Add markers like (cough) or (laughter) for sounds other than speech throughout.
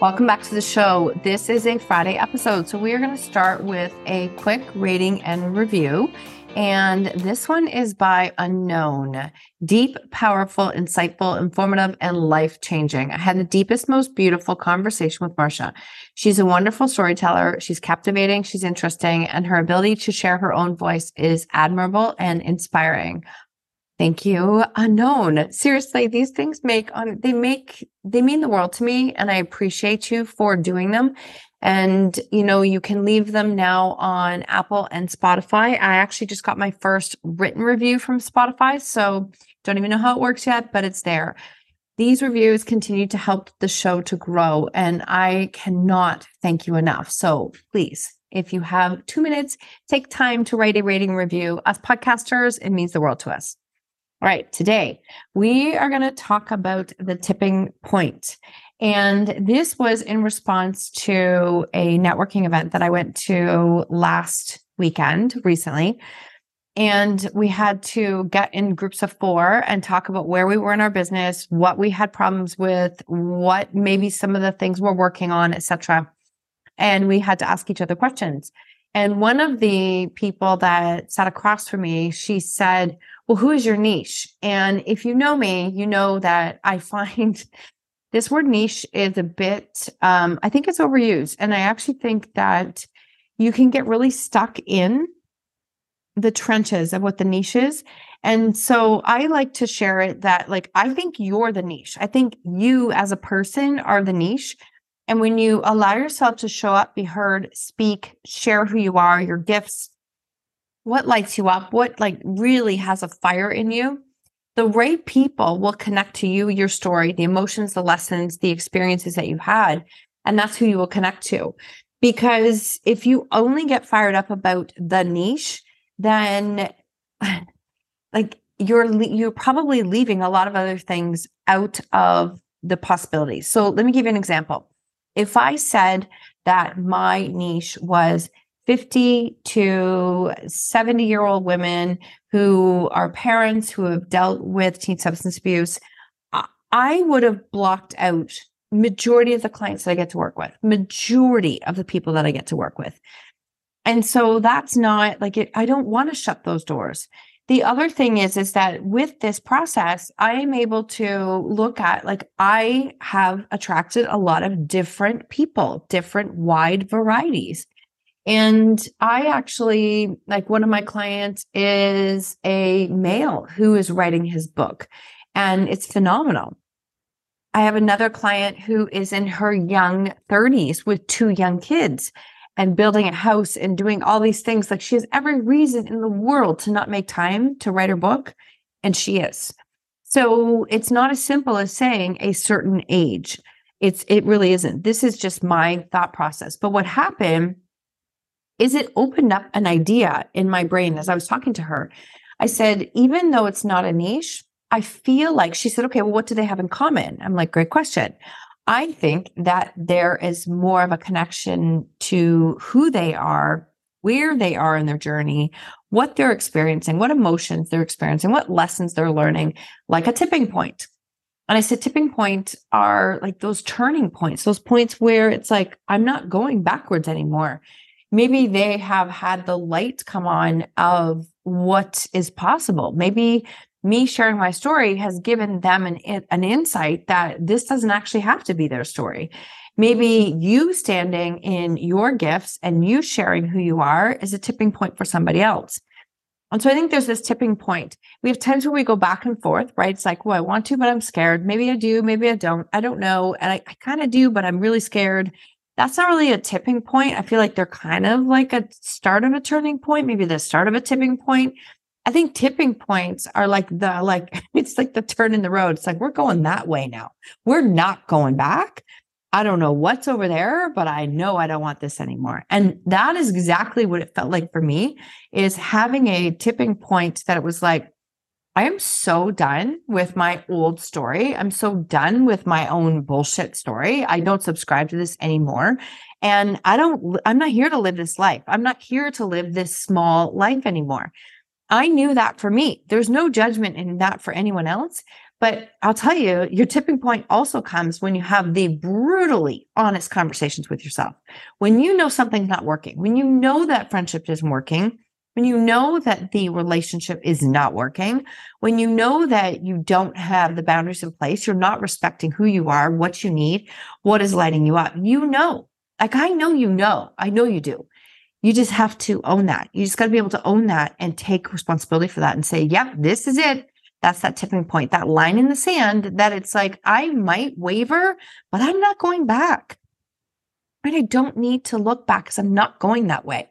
Welcome back to the show. This is a Friday episode. So, we are going to start with a quick rating and review. And this one is by Unknown. Deep, powerful, insightful, informative, and life changing. I had the deepest, most beautiful conversation with Marsha. She's a wonderful storyteller. She's captivating. She's interesting. And her ability to share her own voice is admirable and inspiring. Thank you. Unknown. Seriously, these things make on they make they mean the world to me and I appreciate you for doing them. And you know, you can leave them now on Apple and Spotify. I actually just got my first written review from Spotify, so don't even know how it works yet, but it's there. These reviews continue to help the show to grow and I cannot thank you enough. So, please if you have two minutes, take time to write a rating review. Us podcasters, it means the world to us. All right, today we are going to talk about the tipping point. And this was in response to a networking event that I went to last weekend recently. And we had to get in groups of four and talk about where we were in our business, what we had problems with, what maybe some of the things we're working on, etc. And we had to ask each other questions. And one of the people that sat across from me, she said, well, who is your niche? And if you know me, you know that I find (laughs) this word niche is a bit, um, I think it's overused. And I actually think that you can get really stuck in the trenches of what the niche is. And so I like to share it that, like, I think you're the niche. I think you as a person are the niche. And when you allow yourself to show up, be heard, speak, share who you are, your gifts, what lights you up, what like really has a fire in you, the right people will connect to you, your story, the emotions, the lessons, the experiences that you've had. And that's who you will connect to. Because if you only get fired up about the niche, then (sighs) like you're you're probably leaving a lot of other things out of the possibilities. So let me give you an example. If I said that my niche was 50 to 70 year old women who are parents who have dealt with teen substance abuse, I would have blocked out majority of the clients that I get to work with, majority of the people that I get to work with. And so that's not like it, I don't want to shut those doors. The other thing is, is that with this process, I am able to look at like I have attracted a lot of different people, different wide varieties. And I actually, like one of my clients is a male who is writing his book, and it's phenomenal. I have another client who is in her young 30s with two young kids and building a house and doing all these things. Like she has every reason in the world to not make time to write her book, and she is. So it's not as simple as saying a certain age. It's it really isn't. This is just my thought process. But what happened is it opened up an idea in my brain as I was talking to her. I said, even though it's not a niche, I feel like she said, okay, well, what do they have in common? I'm like, great question. I think that there is more of a connection to who they are, where they are in their journey, what they're experiencing, what emotions they're experiencing, what lessons they're learning, like a tipping point. And I said, tipping point are like those turning points, those points where it's like, I'm not going backwards anymore maybe they have had the light come on of what is possible. Maybe me sharing my story has given them an, an insight that this doesn't actually have to be their story. Maybe you standing in your gifts and you sharing who you are is a tipping point for somebody else. And so I think there's this tipping point. We have times where we go back and forth, right? It's like, well, I want to, but I'm scared. Maybe I do, maybe I don't. I don't know. And I, I kind of do, but I'm really scared. That's not really a tipping point. I feel like they're kind of like a start of a turning point, maybe the start of a tipping point. I think tipping points are like the like (laughs) it's like the turn in the road. It's like we're going that way now. We're not going back. I don't know what's over there, but I know I don't want this anymore. And that is exactly what it felt like for me is having a tipping point that it was like, I am so done with my old story. I'm so done with my own bullshit story. I don't subscribe to this anymore. And I don't, I'm not here to live this life. I'm not here to live this small life anymore. I knew that for me. There's no judgment in that for anyone else. But I'll tell you, your tipping point also comes when you have the brutally honest conversations with yourself. When you know something's not working, when you know that friendship isn't working, when you know that the relationship is not working, when you know that you don't have the boundaries in place, you're not respecting who you are, what you need, what is lighting you up, you know. Like I know you know, I know you do. You just have to own that. You just got to be able to own that and take responsibility for that and say, yep, yeah, this is it that's that tipping point, that line in the sand that it's like, I might waver, but I'm not going back. Right? I don't need to look back because I'm not going that way.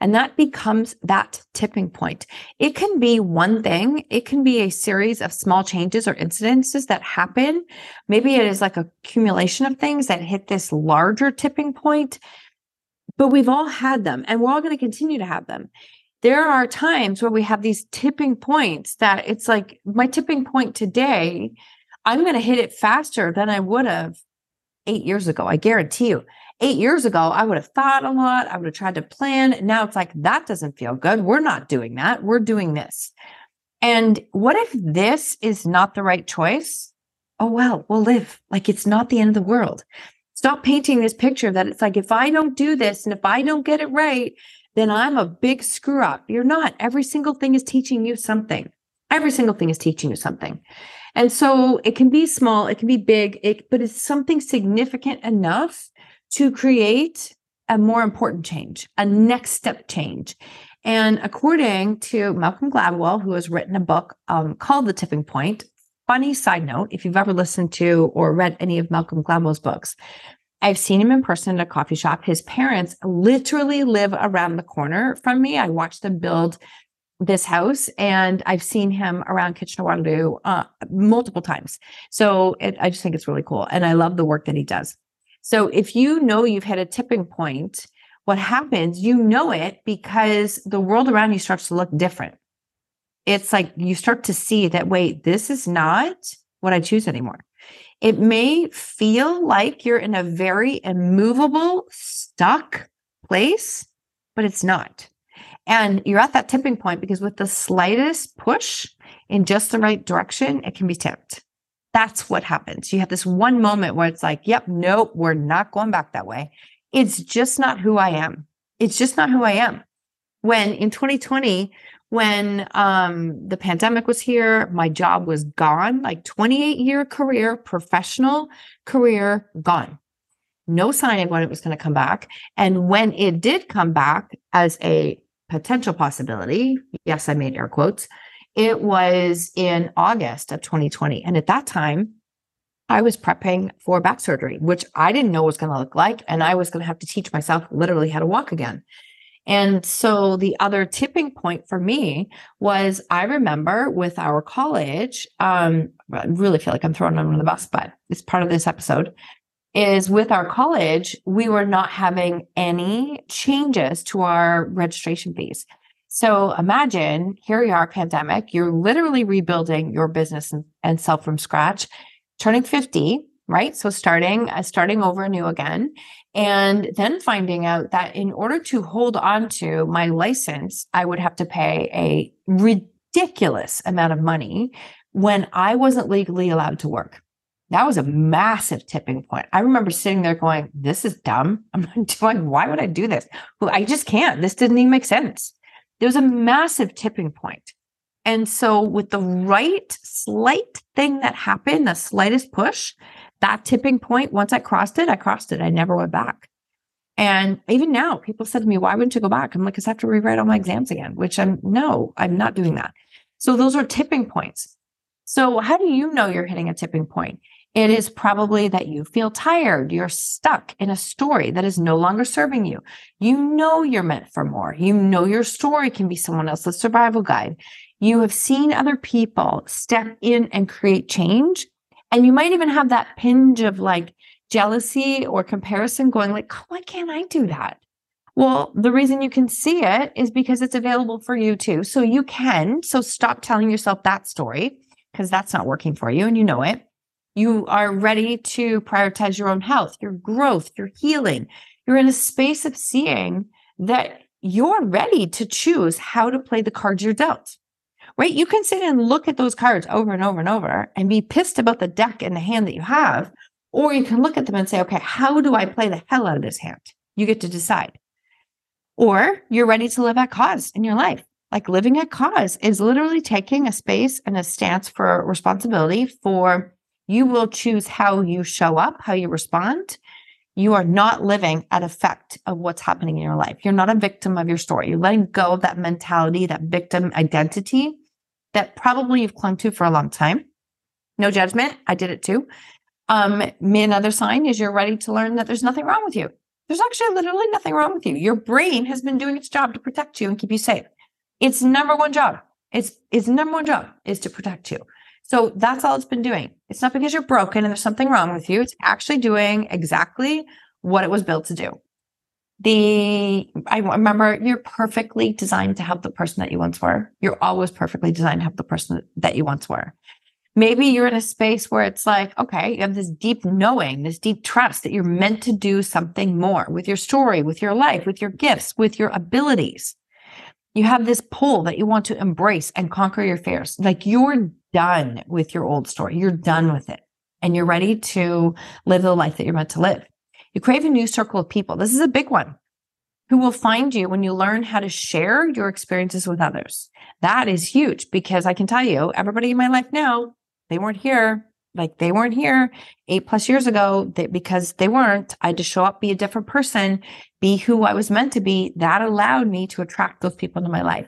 And that becomes that tipping point. It can be one thing. It can be a series of small changes or incidences that happen. Maybe it is like a accumulation of things that hit this larger tipping point. But we've all had them and we're all going to continue to have them there are times where we have these tipping points that it's like my tipping point today, I'm going to hit it faster than I would have eight years ago. I guarantee you. Eight years ago, I would have thought a lot. I would have tried to plan. Now it's like, that doesn't feel good. We're not doing that. We're doing this. And what if this is not the right choice? Oh, well, we'll live like it's not the end of the world. Stop painting this picture that it's like, if I don't do this and if I don't get it right, then I'm a big screw up. You're not. Every single thing is teaching you something. Every single thing is teaching you something. And so it can be small, it can be big, it, but it's something significant enough to create a more important change, a next step change. And according to Malcolm Gladwell, who has written a book um, called The Tipping Point, funny side note, if you've ever listened to or read any of Malcolm Gladwell's books, I've seen him in person at a coffee shop. His parents literally live around the corner from me. I watched them build this house and I've seen him around Kitchener Waterloo uh, multiple times. So it, I just think it's really cool. And I love the work that he does. So if you know you've hit a tipping point, what happens, you know it because the world around you starts to look different. It's like you start to see that, wait, this is not what I choose anymore. It may feel like you're in a very immovable, stuck place, but it's not. And you're at that tipping point because with the slightest push in just the right direction, it can be tipped. That's what happens. You have this one moment where it's like, yep, nope, we're not going back that way. It's just not who I am. It's just not who I am. When in 2020, when um, the pandemic was here, my job was gone, like 28 year career, professional career gone. No sign of when it was going to come back. And when it did come back as a potential possibility, yes, I made air quotes, it was in August of 2020. And at that time, I was prepping for back surgery, which I didn't know was going to look like. And I was going to have to teach myself literally how to walk again. And so the other tipping point for me was I remember with our college, um, I really feel like I'm throwing them on the bus, but it's part of this episode. Is with our college, we were not having any changes to our registration fees. So imagine here you are, pandemic, you're literally rebuilding your business and, self from scratch, turning 50, right? So starting, uh, starting over new again. And then finding out that in order to hold on to my license, I would have to pay a ridiculous amount of money when I wasn't legally allowed to work. That was a massive tipping point. I remember sitting there going, This is dumb. I'm not (laughs) doing, why would I do this? Well, I just can't. This didn't even make sense. There was a massive tipping point. And so, with the right slight thing that happened, the slightest push, That tipping point, once I crossed it, I crossed it. I never went back. And even now, people said to me, why wouldn't you go back? I'm like, because I have to rewrite all my exams again, which I'm no, I'm not doing that. So those are tipping points. So how do you know you're hitting a tipping point? It is probably that you feel tired. You're stuck in a story that is no longer serving you. You know you're meant for more. You know your story can be someone else's survival guide. You have seen other people step in and create change. And you might even have that pinch of like jealousy or comparison going like, oh, why can't I do that? Well, the reason you can see it is because it's available for you too. So you can. So stop telling yourself that story because that's not working for you and you know it. You are ready to prioritize your own health, your growth, your healing. You're in a space of seeing that you're ready to choose how to play the cards you're dealt. Right? You can sit and look at those cards over and over and over and be pissed about the deck and the hand that you have. Or you can look at them and say, okay, how do I play the hell out of this hand? You get to decide. Or you're ready to live at cause in your life. Like living at cause is literally taking a space and a stance for responsibility for you will choose how you show up, how you respond. You are not living at effect of what's happening in your life. You're not a victim of your story. You're letting go of that mentality, that victim identity that probably you've clung to for a long time. No judgment. I did it too. Um, another sign is you're ready to learn that there's nothing wrong with you. There's actually literally nothing wrong with you. Your brain has been doing its job to protect you and keep you safe. Its number one job. Its its number one job is to protect you. So that's all it's been doing. It's not because you're broken and there's something wrong with you. It's actually doing exactly what it was built to do. The I remember you're perfectly designed to help the person that you once were. You're always perfectly designed to help the person that you once were. Maybe you're in a space where it's like, okay, you have this deep knowing, this deep trust that you're meant to do something more with your story, with your life, with your gifts, with your abilities. You have this pull that you want to embrace and conquer your fears. Like you're done with your old story. You're done with it and you're ready to live the life that you're meant to live. You crave a new circle of people. This is a big one who will find you when you learn how to share your experiences with others. That is huge because I can tell you, everybody in my life now, they weren't here. Like they weren't here eight plus years ago they, because they weren't. I had to show up, be a different person, be who I was meant to be. That allowed me to attract those people into my life.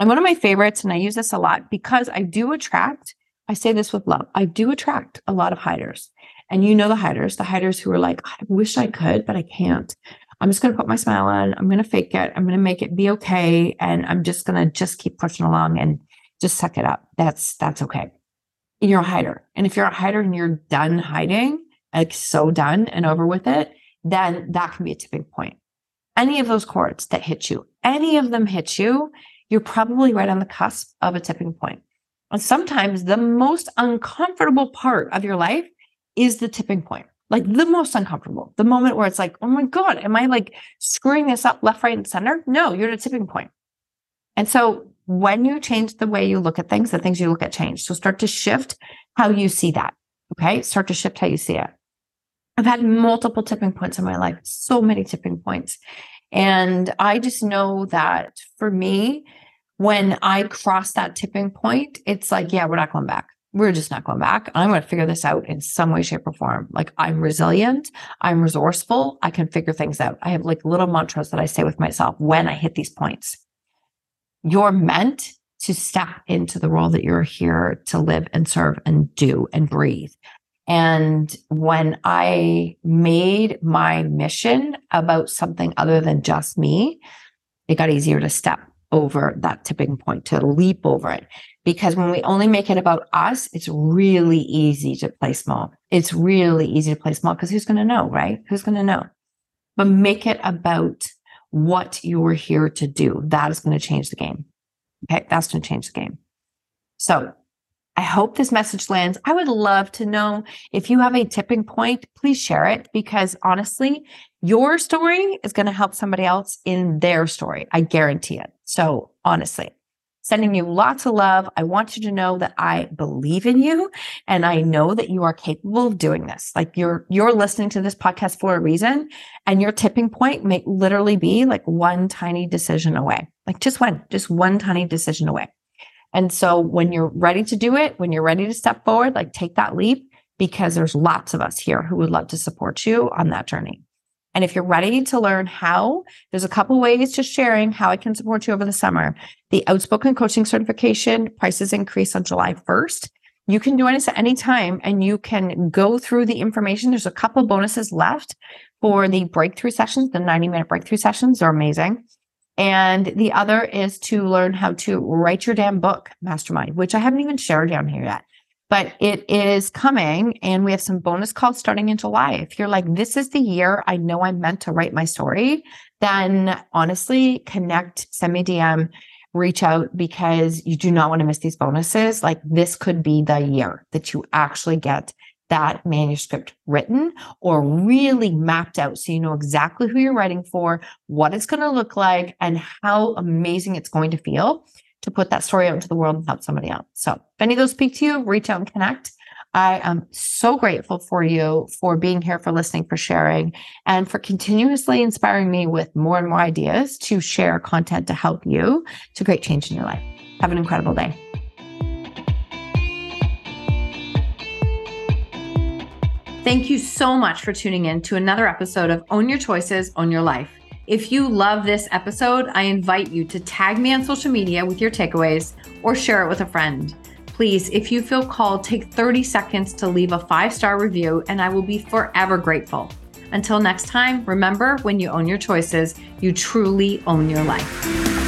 And one of my favorites, and I use this a lot because I do attract, I say this with love, I do attract a lot of hiders. And you know the hiders, the hiders who are like, I wish I could, but I can't. I'm just going to put my smile on. I'm going to fake it. I'm going to make it be okay. And I'm just going to just keep pushing along and just suck it up. That's, that's okay. You're a hider. And if you're a hider and you're done hiding, like so done and over with it, then that can be a tipping point. Any of those chords that hit you, any of them hit you, you're probably right on the cusp of a tipping point. And sometimes the most uncomfortable part of your life is the tipping point, like the most uncomfortable, the moment where it's like, oh my God, am I like screwing this up left, right, and center? No, you're at a tipping point. And so when you change the way you look at things, the things you look at change. So start to shift how you see that. Okay. Start to shift how you see it. I've had multiple tipping points in my life, so many tipping points. And I just know that for me, when I cross that tipping point, it's like, yeah, we're not going back. We're just not going back. I'm going to figure this out in some way, shape, or form. Like I'm resilient. I'm resourceful. I can figure things out. I have like little mantras that I say with myself when I hit these points. You're meant to step into the role that you're here to live and serve and do and breathe. And when I made my mission about something other than just me, it got easier to step over that tipping point, to leap over it. Because when we only make it about us, it's really easy to play small. It's really easy to play small because who's going to know, right? Who's going to know? But make it about what you're here to do. That is going to change the game. Okay. That's going to change the game. So I hope this message lands. I would love to know if you have a tipping point, please share it because honestly, your story is going to help somebody else in their story. I guarantee it. So honestly, sending you lots of love. I want you to know that I believe in you and I know that you are capable of doing this. Like you're, you're listening to this podcast for a reason and your tipping point may literally be like one tiny decision away. Like just one, just one tiny decision away. And so when you're ready to do it, when you're ready to step forward, like take that leap, because there's lots of us here who would love to support you on that journey. And if you're ready to learn how, there's a couple ways to sharing how I can support you over the summer. The outspoken coaching certification prices increase on July 1st. You can do it at any time and you can go through the information. There's a couple bonuses left for the breakthrough sessions. The 90 minute breakthrough sessions are amazing. And the other is to learn how to write your damn book, Mastermind, which I haven't even shared down here yet but it is coming and we have some bonus calls starting in July. If you're like, this is the year I know I'm meant to write my story, then honestly connect, send me DM, reach out because you do not want to miss these bonuses. Like this could be the year that you actually get that manuscript written or really mapped out so you know exactly who you're writing for, what it's going to look like, and how amazing it's going to feel to put that story out into the world and help somebody else. So if any of those speak to you, reach out and connect. I am so grateful for you for being here, for listening, for sharing, and for continuously inspiring me with more and more ideas to share content to help you to create change in your life. Have an incredible day. Thank you so much for tuning in to another episode of Own Your Choices, Own Your Life. If you love this episode, I invite you to tag me on social media with your takeaways or share it with a friend. Please, if you feel called, take 30 seconds to leave a five star review, and I will be forever grateful. Until next time, remember when you own your choices, you truly own your life.